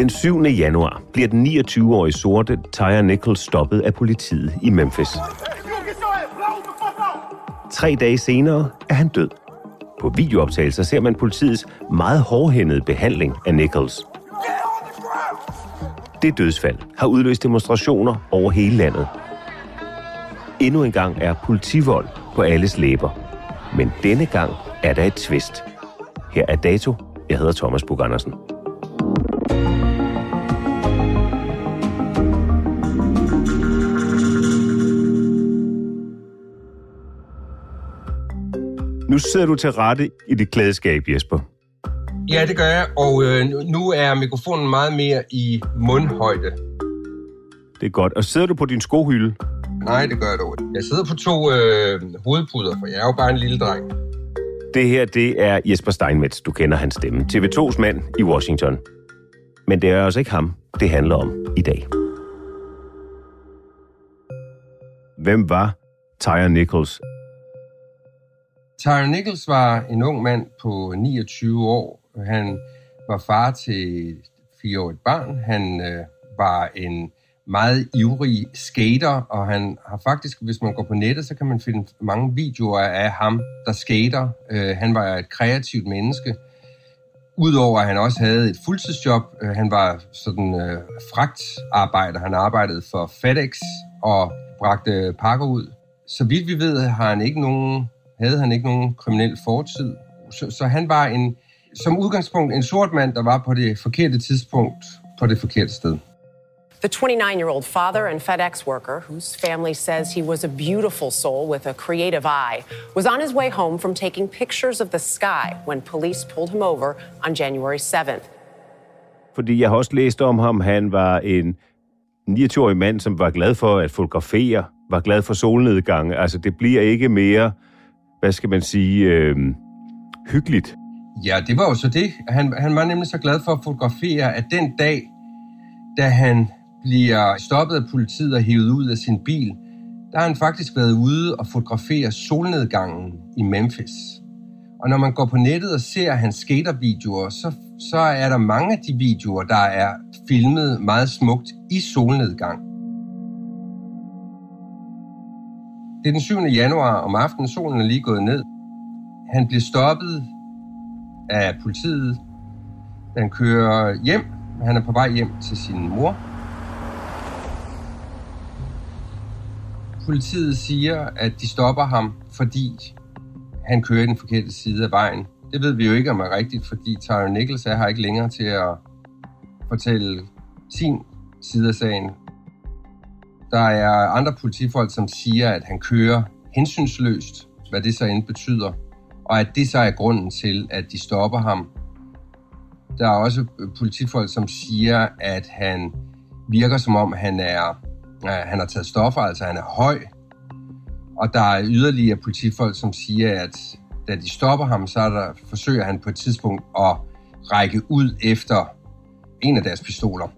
Den 7. januar bliver den 29-årige sorte Tyre Nichols stoppet af politiet i Memphis. Tre dage senere er han død. På videooptagelser ser man politiets meget hårdhændede behandling af Nichols. Det dødsfald har udløst demonstrationer over hele landet. Endnu en gang er politivold på alles læber. Men denne gang er der et twist. Her er dato. Jeg hedder Thomas Bug Andersen. Nu sidder du til rette i dit klædeskab, Jesper. Ja, det gør jeg, og øh, nu er mikrofonen meget mere i mundhøjde. Det er godt. Og sidder du på din skohylde? Nej, det gør jeg dog ikke. Jeg sidder på to øh, hovedpuder, for jeg er jo bare en lille dreng. Det her, det er Jesper Steinmetz. Du kender hans stemme. TV2's mand i Washington. Men det er også ikke ham, det handler om i dag. Hvem var Tyre Nichols? Tyre Nichols var en ung mand på 29 år. Han var far til et fireårigt barn. Han øh, var en meget ivrig skater, og han har faktisk, hvis man går på nettet, så kan man finde mange videoer af ham, der skater. Øh, han var et kreativt menneske. Udover at han også havde et fuldtidsjob, øh, han var sådan øh, fragtarbejder. Han arbejdede for FedEx og bragte pakker ud. Så vidt vi ved, har han ikke nogen havde han ikke nogen kriminel fortid. Så, så han var en, som udgangspunkt en sort mand, der var på det forkerte tidspunkt på det forkerte sted. The 29-year-old father and FedEx worker, whose family says he was a beautiful soul with a creative eye, was on his way home from taking pictures of the sky when police pulled him over on January 7th. Fordi jeg har også læst om ham, han var en 29-årig mand, som var glad for at fotografere, var glad for solnedgange. Altså, det bliver ikke mere hvad skal man sige, øh, hyggeligt. Ja, det var jo så det. Han, han var nemlig så glad for at fotografere, at den dag, da han bliver stoppet af politiet og hævet ud af sin bil, der har han faktisk været ude og fotografere solnedgangen i Memphis. Og når man går på nettet og ser hans skatervideoer, så, så er der mange af de videoer, der er filmet meget smukt i solnedgang. Det er den 7. januar om aftenen. Solen er lige gået ned. Han bliver stoppet af politiet. Han kører hjem. Han er på vej hjem til sin mor. Politiet siger, at de stopper ham, fordi han kører i den forkerte side af vejen. Det ved vi jo ikke, om er rigtigt, fordi Tyron Nichols er her ikke længere til at fortælle sin side af sagen. Der er andre politifolk, som siger, at han kører hensynsløst, hvad det så end betyder, og at det så er grunden til, at de stopper ham. Der er også politifolk, som siger, at han virker som om, han er han har taget stoffer, altså han er høj. Og der er yderligere politifolk, som siger, at da de stopper ham, så er der, forsøger han på et tidspunkt at række ud efter en af deres pistoler.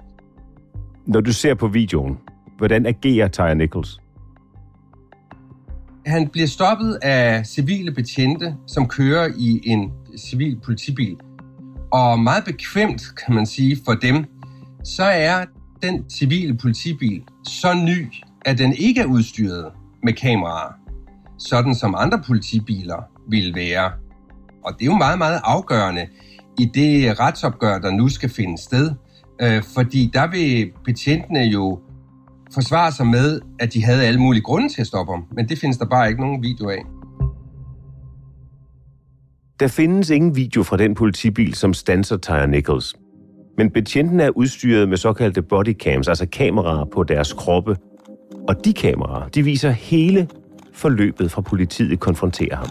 Når du ser på videoen, hvordan agerer Tyre Nichols? Han bliver stoppet af civile betjente, som kører i en civil politibil. Og meget bekvemt, kan man sige, for dem, så er den civile politibil så ny, at den ikke er udstyret med kameraer, sådan som andre politibiler ville være. Og det er jo meget, meget afgørende i det retsopgør, der nu skal finde sted, øh, fordi der vil betjentene jo forsvare sig med, at de havde alle mulige grunde til at stoppe ham, men det findes der bare ikke nogen video af. Der findes ingen video fra den politibil, som stanser Tyre Nichols. Men betjenten er udstyret med såkaldte bodycams, altså kameraer på deres kroppe. Og de kameraer, de viser hele forløbet fra politiet konfronterer ham.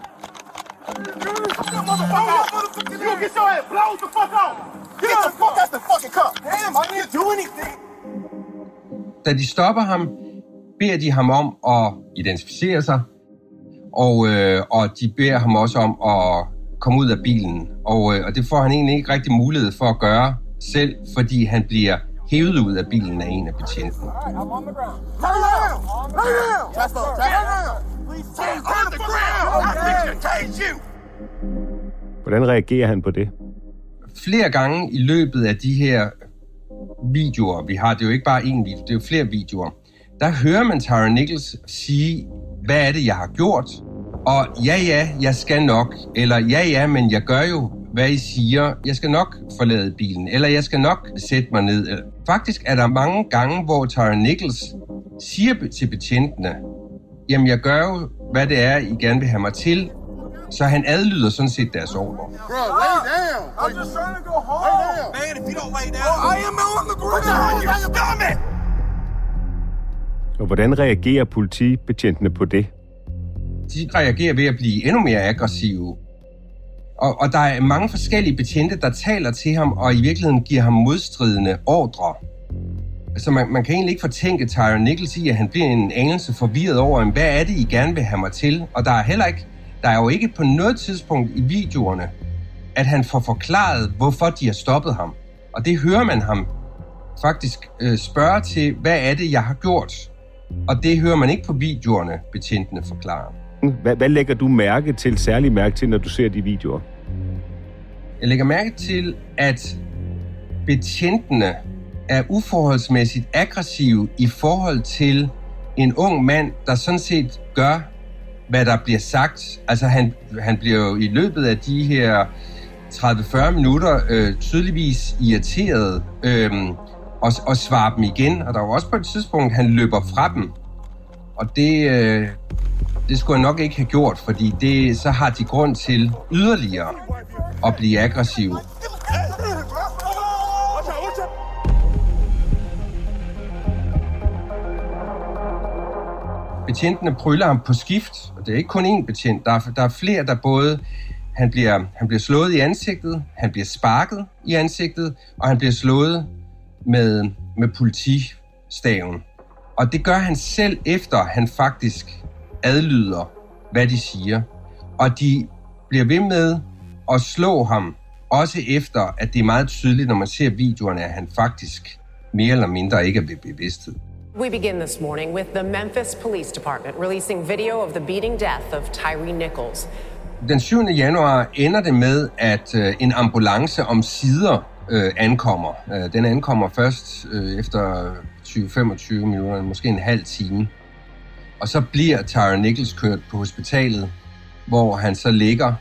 Da de stopper ham, beder de ham om at identificere sig, og, øh, og de beder ham også om at komme ud af bilen. Og, øh, og det får han egentlig ikke rigtig mulighed for at gøre selv, fordi han bliver hævet ud af bilen af en af betjenten. Hvordan reagerer han på det? Flere gange i løbet af de her videoer, vi har, det er jo ikke bare én video, det er jo flere videoer, der hører man Tara Nichols sige, hvad er det, jeg har gjort? Og ja, ja, jeg skal nok. Eller ja, ja, men jeg gør jo, hvad I siger. Jeg skal nok forlade bilen. Eller jeg skal nok sætte mig ned. Faktisk er der mange gange, hvor Tara Nichols siger til betjentene, jamen jeg gør jo, hvad det er, I gerne vil have mig til. Så han adlyder sådan set deres ordre. Bro, lay down. I'm just trying to go home. Lay down. Man, if you don't lay down, I am on the ground. You're stomach. Og hvordan reagerer politibetjentene på det? De reagerer ved at blive endnu mere aggressive. Og, og der er mange forskellige betjente, der taler til ham, og i virkeligheden giver ham modstridende ordre. Altså man, man kan egentlig ikke fortænke Tyre Nichols i, at han bliver en anelse forvirret over, hvad er det, I gerne vil have mig til? Og der er heller ikke, der er jo ikke på noget tidspunkt i videoerne, at han får forklaret, hvorfor de har stoppet ham. Og det hører man ham faktisk øh, spørge til, hvad er det, jeg har gjort? Og det hører man ikke på videoerne, betjentene forklarer. Hvad, hvad lægger du mærke til, særlig mærke til, når du ser de videoer? Jeg lægger mærke til, at betjentene er uforholdsmæssigt aggressive i forhold til en ung mand, der sådan set gør, hvad der bliver sagt. Altså han, han bliver jo i løbet af de her 30-40 minutter øh, tydeligvis irriteret øh, og, og svarer dem igen. Og der er jo også på et tidspunkt, han løber fra dem. Og det, øh, det skulle han nok ikke have gjort, fordi det, så har de grund til yderligere at blive aggressiv. Betjentene pryller ham på skift, og det er ikke kun én betjent. Der er, der er flere, der både han bliver, han bliver slået i ansigtet, han bliver sparket i ansigtet, og han bliver slået med, med politistaven. Og det gør han selv efter, han faktisk adlyder, hvad de siger. Og de bliver ved med at slå ham, også efter, at det er meget tydeligt, når man ser videoerne, at han faktisk mere eller mindre ikke er ved bevidsthed. We begin this morning with the Memphis Police Department releasing video of the beating death of Tyree Nichols. Den 7. januar ender det med, at øh, en ambulance om sider øh, ankommer. Øh, den ankommer først øh, efter 20-25 minutter, måske en halv time. Og så bliver Tyre Nichols kørt på hospitalet, hvor han så ligger,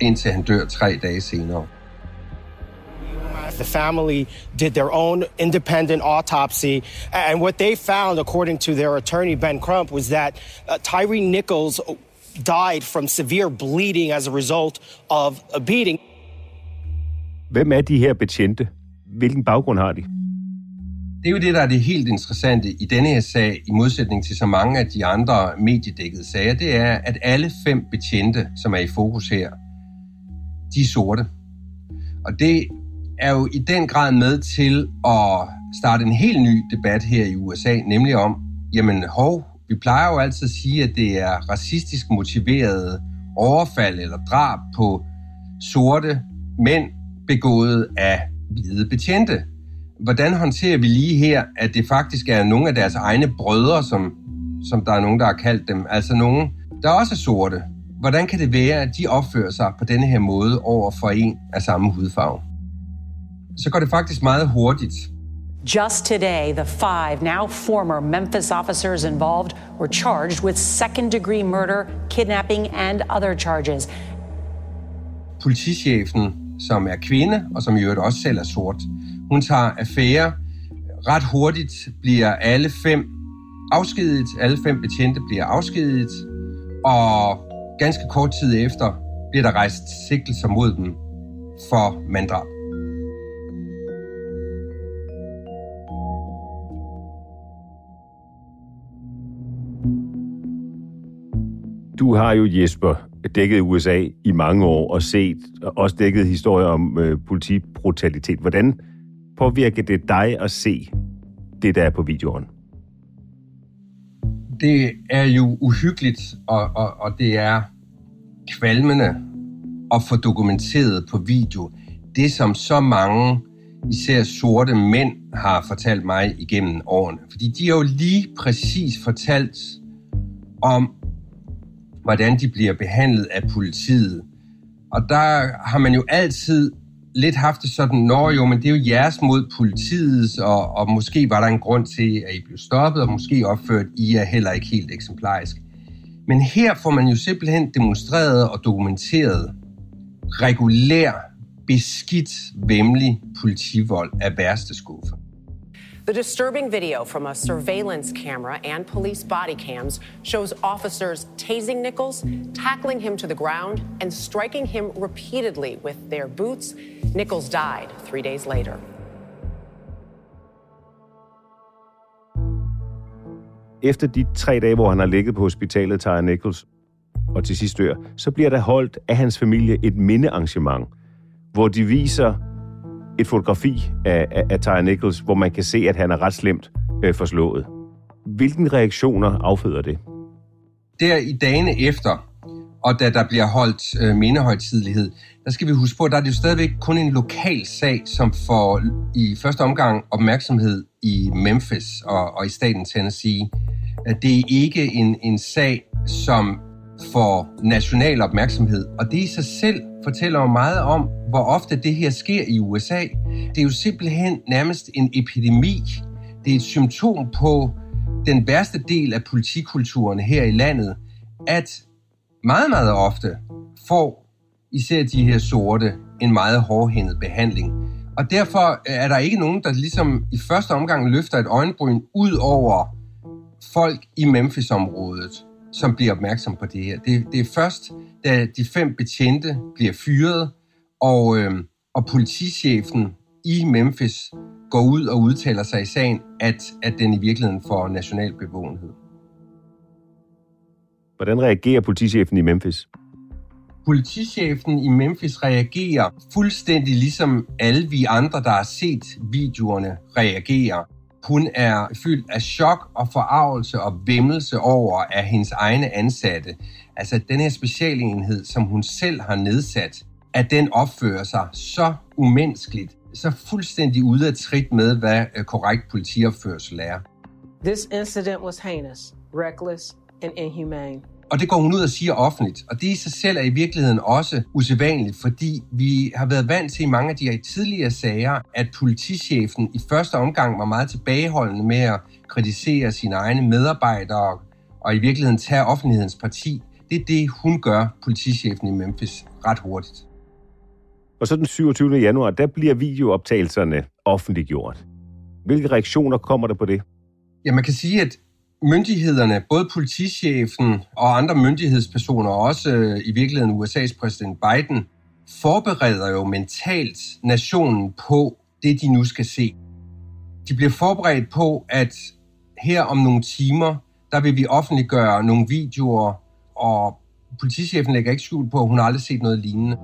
indtil han dør tre dage senere. The family did their own independent autopsy, and what they found, according to their attorney Ben Crump, was that uh, Tyree Nichols died from severe bleeding as a result of a beating. Hvem er de her betjente? Hvilken baggrund har de? Det er jo det, der er det helt interessante i denne her sag, i modsætning til så mange af de andre mediedækkede sager, det er, at alle fem betjente, som er i fokus her, de er sorte. Og det er jo i den grad med til at starte en helt ny debat her i USA, nemlig om, jamen hov, vi plejer jo altid at sige, at det er racistisk motiverede overfald eller drab på sorte mænd begået af hvide betjente. Hvordan håndterer vi lige her, at det faktisk er nogle af deres egne brødre, som, som der er nogen, der har kaldt dem, altså nogen, der også er sorte? Hvordan kan det være, at de opfører sig på denne her måde over for en af samme hudfarve? Så går det faktisk meget hurtigt. Just today, the five now former Memphis officers involved were charged with second degree murder, kidnapping, and other charges. Politichefen, som er kvinde, og som i øvrigt også selv er sort, hun tager affære. Ret hurtigt bliver alle fem afskediget. Alle fem betjente bliver afskediget. Og ganske kort tid efter bliver der rejst sigtelser mod dem for manddrab. Du har jo, Jesper, dækket USA i mange år og set også dækket historier om øh, politibrutalitet. Hvordan påvirker det dig at se det, der er på videoen? Det er jo uhyggeligt, og, og, og det er kvalmende at få dokumenteret på video det, som så mange, især sorte mænd, har fortalt mig igennem årene. Fordi de har jo lige præcis fortalt om, hvordan de bliver behandlet af politiet. Og der har man jo altid lidt haft det sådan, nå jo, men det er jo jeres mod politiets, og, og måske var der en grund til, at I blev stoppet, og måske opført, I er heller ikke helt eksemplarisk. Men her får man jo simpelthen demonstreret og dokumenteret regulær, beskidt, vemmelig politivold af værste skuffe. The disturbing video from a surveillance camera and police body cams shows officers tasing Nichols, tackling him to the ground, and striking him repeatedly with their boots. Nichols died three days later. Efter de tre dage, hvor han har ligget på hospitalet, tager Nichols og til sidst dør, så bliver der holdt af hans familie et mindearrangement, hvor de viser et fotografi af, af, af Tyre Nichols, hvor man kan se, at han er ret slemt øh, forslået. Hvilke reaktioner afføder det? Der i dagene efter, og da der bliver holdt øh, mindehøjtidlighed, der skal vi huske på, at der er det jo stadigvæk kun en lokal sag, som får i første omgang opmærksomhed i Memphis og, og i staten Tennessee. Det er ikke en, en sag, som får national opmærksomhed, og det i sig selv fortæller jo meget om, hvor ofte det her sker i USA. Det er jo simpelthen nærmest en epidemi. Det er et symptom på den værste del af politikulturen her i landet, at meget, meget ofte får især de her sorte en meget hårdhændet behandling. Og derfor er der ikke nogen, der ligesom i første omgang løfter et øjenbryn ud over folk i Memphis-området som bliver opmærksom på det her. Det, det er først, da de fem betjente bliver fyret, og, øh, og politichefen i Memphis går ud og udtaler sig i sagen, at, at den i virkeligheden får national bevågenhed. Hvordan reagerer politichefen i Memphis? Politichefen i Memphis reagerer fuldstændig ligesom alle vi andre, der har set videoerne, reagerer. Hun er fyldt af chok og forarvelse og vimmelse over af hendes egne ansatte. Altså den her specialenhed, som hun selv har nedsat, at den opfører sig så umenneskeligt, så fuldstændig ude af trit med, hvad øh, korrekt politiopførsel er. This incident was heinous, reckless and inhumane. Og det går hun ud og siger offentligt. Og det i sig selv er i virkeligheden også usædvanligt, fordi vi har været vant til i mange af de her tidligere sager, at politichefen i første omgang var meget tilbageholdende med at kritisere sine egne medarbejdere og i virkeligheden tage offentlighedens parti. Det er det, hun gør, politichefen i Memphis, ret hurtigt. Og så den 27. januar, der bliver videooptagelserne offentliggjort. Hvilke reaktioner kommer der på det? Ja, man kan sige, at myndighederne, både politichefen og andre myndighedspersoner, også øh, i virkeligheden USA's præsident Biden, forbereder jo mentalt nationen på det, de nu skal se. De bliver forberedt på, at her om nogle timer, der vil vi offentliggøre nogle videoer, og politichefen lægger ikke skjul på, at hun aldrig set noget lignende.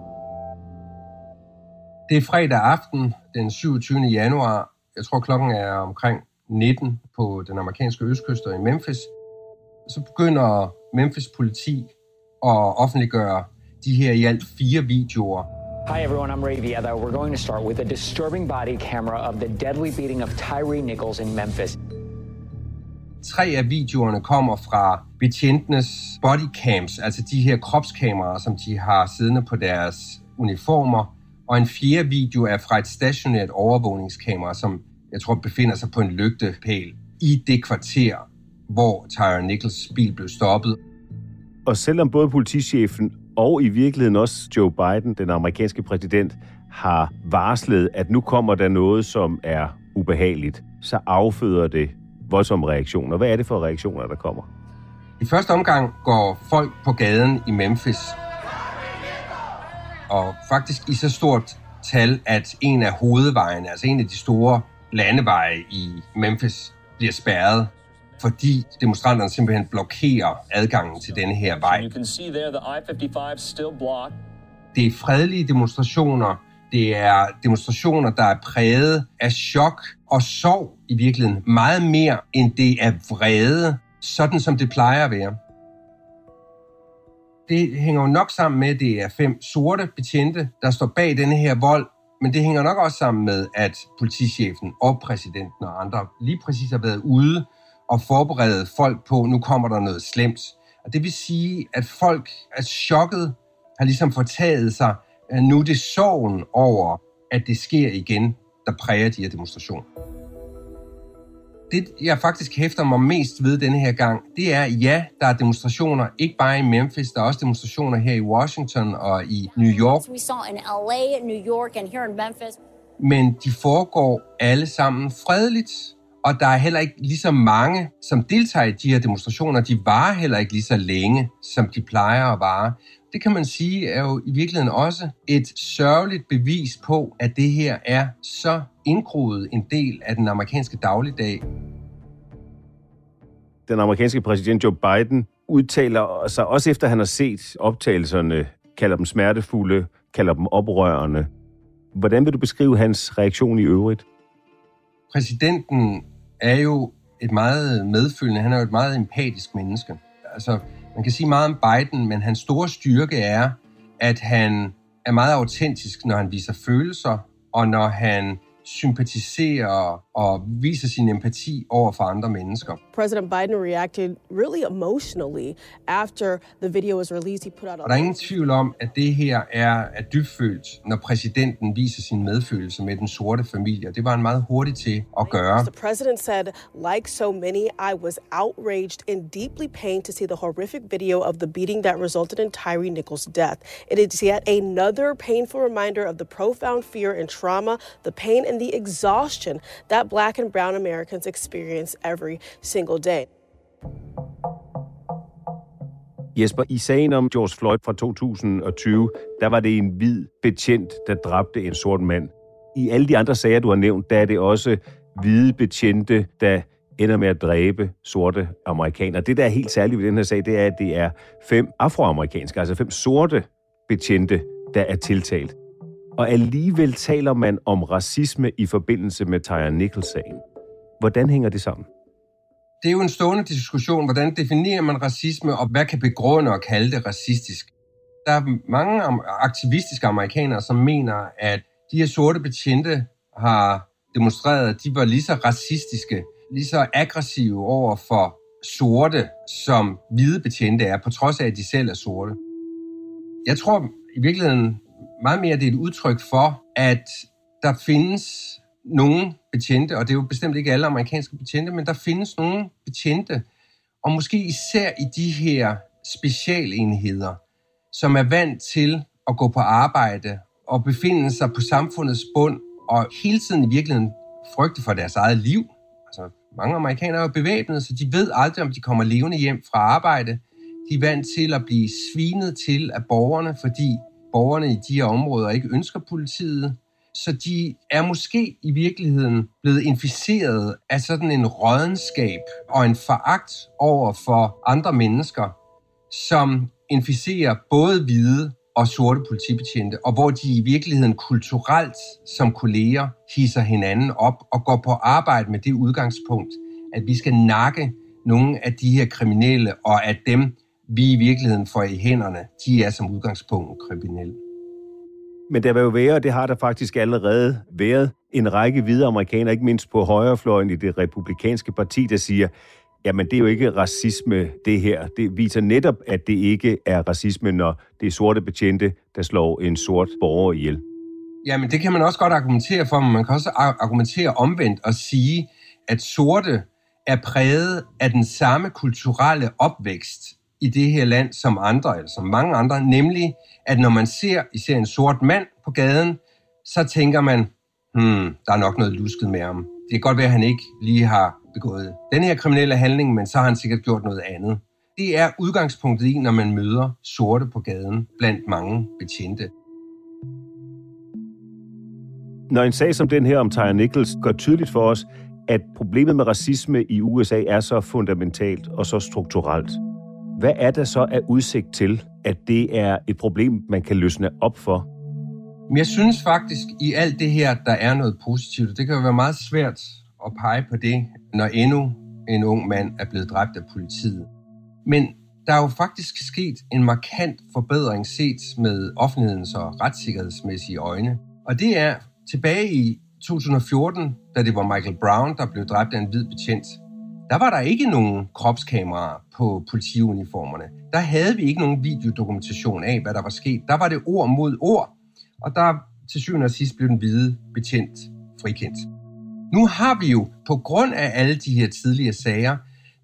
Det er fredag aften, den 27. januar. Jeg tror, klokken er omkring 19 på den amerikanske østkyst i Memphis. Så begynder Memphis politi at offentliggøre de her i alt fire videoer. Hi everyone, I'm Ray Vieta. We're going to start with a disturbing body camera of the deadly beating of Tyree Nichols in Memphis. Tre af videoerne kommer fra betjentenes bodycams, altså de her kropskameraer, som de har siddende på deres uniformer. Og en fjerde video er fra et stationært overvågningskamera, som jeg tror befinder sig på en lygtepæl i det kvarter, hvor Tyre Nichols bil blev stoppet. Og selvom både politichefen og i virkeligheden også Joe Biden, den amerikanske præsident, har varslet, at nu kommer der noget, som er ubehageligt, så afføder det voldsomme reaktioner. Hvad er det for reaktioner, der kommer? I første omgang går folk på gaden i Memphis, og faktisk i så stort tal, at en af hovedvejene, altså en af de store landeveje i Memphis, bliver spærret, fordi demonstranterne simpelthen blokerer adgangen til denne her vej. You can see there the I-55 still blocked. Det er fredelige demonstrationer. Det er demonstrationer, der er præget af chok og sorg i virkeligheden. Meget mere end det er vrede, sådan som det plejer at være. Det hænger jo nok sammen med, at det er fem sorte betjente, der står bag denne her vold, men det hænger nok også sammen med, at politichefen og præsidenten og andre lige præcis har været ude og forberede folk på, nu kommer der noget slemt. Og det vil sige, at folk er chokket, har ligesom fortaget sig, at nu er det sorgen over, at det sker igen, der præger de her demonstrationer. Det, jeg faktisk hæfter mig mest ved denne her gang, det er, ja, der er demonstrationer, ikke bare i Memphis, der er også demonstrationer her i Washington og i New York, We saw in LA, New York, and here in Memphis. men de foregår alle sammen fredeligt, og der er heller ikke lige så mange, som deltager i de her demonstrationer. De varer heller ikke lige så længe, som de plejer at vare. Det kan man sige er jo i virkeligheden også et sørgeligt bevis på, at det her er så indgroet en del af den amerikanske dagligdag. Den amerikanske præsident Joe Biden udtaler sig også efter, han har set optagelserne, kalder dem smertefulde, kalder dem oprørende. Hvordan vil du beskrive hans reaktion i øvrigt? præsidenten er jo et meget medfølende, han er jo et meget empatisk menneske. Altså, man kan sige meget om Biden, men hans store styrke er, at han er meget autentisk, når han viser følelser, og når han sympatiserer og viser sin empati over for andre mennesker. President Biden reacted really emotionally after the video was released. He put out a Og der er ingen tvivl om, at det her er, er dybfølt, når præsidenten viser sin medfølelse med den sorte familie. Det var han meget hurtig til at gøre. The president said, like so many, I was outraged and deeply pained to see the horrific video of the beating that resulted in Tyree Nichols' death. It is yet another painful reminder of the profound fear and trauma, the pain and the exhaustion that black and brown Americans experience every single day. Jesper, i sagen om George Floyd fra 2020, der var det en hvid betjent, der dræbte en sort mand. I alle de andre sager, du har nævnt, der er det også hvide betjente, der ender med at dræbe sorte amerikanere. Det, der er helt særligt ved den her sag, det er, at det er fem afroamerikanske, altså fem sorte betjente, der er tiltalt. Og alligevel taler man om racisme i forbindelse med Tyre Nichols-sagen. Hvordan hænger det sammen? Det er jo en stående diskussion, hvordan definerer man racisme, og hvad kan begrunde og kalde det racistisk. Der er mange aktivistiske amerikanere, som mener, at de her sorte betjente har demonstreret, at de var lige så racistiske, lige så aggressive over for sorte, som hvide betjente er, på trods af, at de selv er sorte. Jeg tror i virkeligheden meget mere, det er et udtryk for, at der findes nogle betjente, og det er jo bestemt ikke alle amerikanske betjente, men der findes nogle betjente, og måske især i de her specialenheder, som er vant til at gå på arbejde og befinde sig på samfundets bund, og hele tiden i virkeligheden frygte for deres eget liv. Altså, mange amerikanere er jo bevæbnede, så de ved aldrig, om de kommer levende hjem fra arbejde. De er vant til at blive svinet til af borgerne, fordi borgerne i de her områder ikke ønsker politiet. Så de er måske i virkeligheden blevet inficeret af sådan en rådenskab og en foragt over for andre mennesker, som inficerer både hvide og sorte politibetjente, og hvor de i virkeligheden kulturelt som kolleger hisser hinanden op og går på arbejde med det udgangspunkt, at vi skal nakke nogle af de her kriminelle, og at dem, vi i virkeligheden får i hænderne, de er som udgangspunkt kriminelle. Men der vil jo være, og det har der faktisk allerede været, en række hvide amerikanere, ikke mindst på højrefløjen i det republikanske parti, der siger, jamen det er jo ikke racisme, det her. Det viser netop, at det ikke er racisme, når det er sorte betjente, der slår en sort borger ihjel. Jamen det kan man også godt argumentere for, men man kan også argumentere omvendt og sige, at sorte er præget af den samme kulturelle opvækst i det her land som andre, eller som mange andre, nemlig at når man ser især en sort mand på gaden, så tænker man, hmm, der er nok noget lusket med ham. Det kan godt være, at han ikke lige har begået den her kriminelle handling, men så har han sikkert gjort noget andet. Det er udgangspunktet i, når man møder sorte på gaden blandt mange betjente. Når en sag som den her om Tyre Nichols gør tydeligt for os, at problemet med racisme i USA er så fundamentalt og så strukturelt, hvad er der så af udsigt til, at det er et problem, man kan løsne op for? Men jeg synes faktisk, i alt det her, der er noget positivt. Det kan jo være meget svært at pege på det, når endnu en ung mand er blevet dræbt af politiet. Men der er jo faktisk sket en markant forbedring set med offentlighedens og retssikkerhedsmæssige øjne. Og det er tilbage i 2014, da det var Michael Brown, der blev dræbt af en hvid betjent, der var der ikke nogen kropskameraer på politiuniformerne. Der havde vi ikke nogen videodokumentation af, hvad der var sket. Der var det ord mod ord, og der til syvende og sidst blev den hvide betjent frikendt. Nu har vi jo, på grund af alle de her tidligere sager,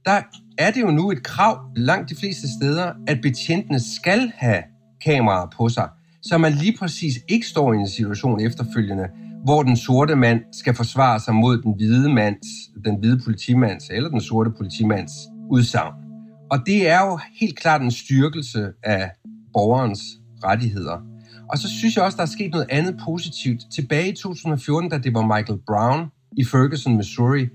der er det jo nu et krav langt de fleste steder, at betjentene skal have kameraer på sig, så man lige præcis ikke står i en situation efterfølgende, hvor den sorte mand skal forsvare sig mod den hvide mands, den hvide politimands eller den sorte politimands udsagn. Og det er jo helt klart en styrkelse af borgerens rettigheder. Og så synes jeg også, der er sket noget andet positivt. Tilbage i 2014, da det var Michael Brown i Ferguson, Missouri,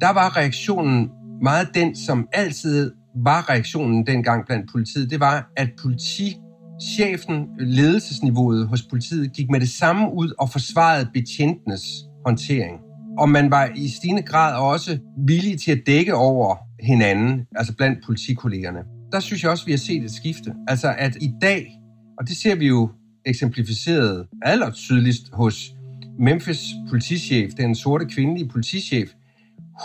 der var reaktionen meget den, som altid var reaktionen dengang blandt politiet. Det var, at politi chefen, ledelsesniveauet hos politiet, gik med det samme ud og forsvarede betjentenes håndtering. Og man var i stigende grad også villig til at dække over hinanden, altså blandt politikollegerne. Der synes jeg også, vi har set et skifte. Altså at i dag, og det ser vi jo eksemplificeret aller tydeligst hos Memphis politichef, den sorte kvindelige politichef,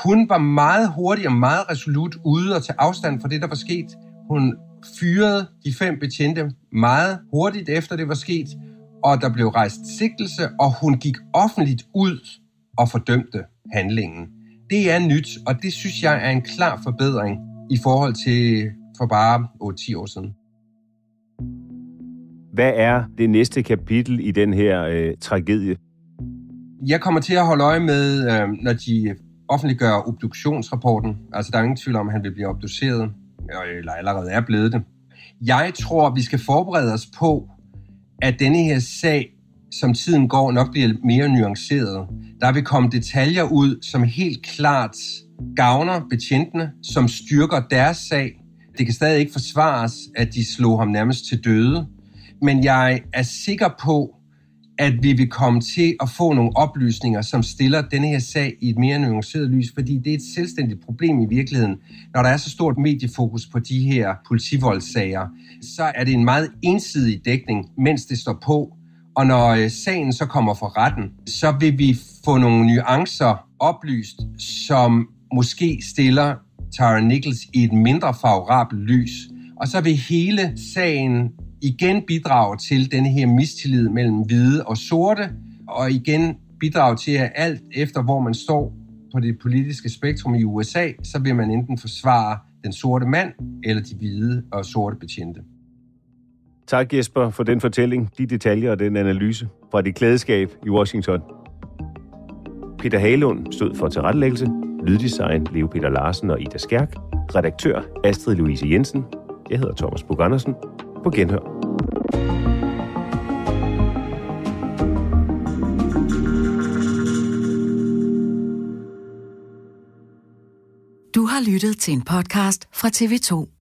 hun var meget hurtig og meget resolut ude og tage afstand fra det, der var sket. Hun fyrede de fem betjente meget hurtigt efter det var sket, og der blev rejst sigtelse, og hun gik offentligt ud og fordømte handlingen. Det er nyt, og det synes jeg er en klar forbedring i forhold til for bare 8-10 år siden. Hvad er det næste kapitel i den her øh, tragedie? Jeg kommer til at holde øje med, øh, når de offentliggør obduktionsrapporten. Altså, der er ingen tvivl om, at han vil blive obduceret Øh, eller allerede er blevet det. Jeg tror, vi skal forberede os på, at denne her sag, som tiden går, nok bliver mere nuanceret. Der vil komme detaljer ud, som helt klart gavner betjentene, som styrker deres sag. Det kan stadig ikke forsvares, at de slog ham nærmest til døde. Men jeg er sikker på, at vi vil komme til at få nogle oplysninger, som stiller denne her sag i et mere nuanceret lys, fordi det er et selvstændigt problem i virkeligheden. Når der er så stort mediefokus på de her politivoldssager, så er det en meget ensidig dækning, mens det står på. Og når øh, sagen så kommer for retten, så vil vi få nogle nuancer oplyst, som måske stiller Tara Nichols i et mindre favorabelt lys. Og så vil hele sagen igen bidrage til denne her mistillid mellem hvide og sorte, og igen bidrage til, at alt efter hvor man står på det politiske spektrum i USA, så vil man enten forsvare den sorte mand eller de hvide og sorte betjente. Tak Jesper for den fortælling, de detaljer og den analyse fra dit klædeskab i Washington. Peter Halund stod for tilrettelæggelse, lyddesign Leo Peter Larsen og Ida Skærk, redaktør Astrid Louise Jensen. Jeg hedder Thomas Bug Andersen. På genhør. Du har lyttet til en podcast fra TV2.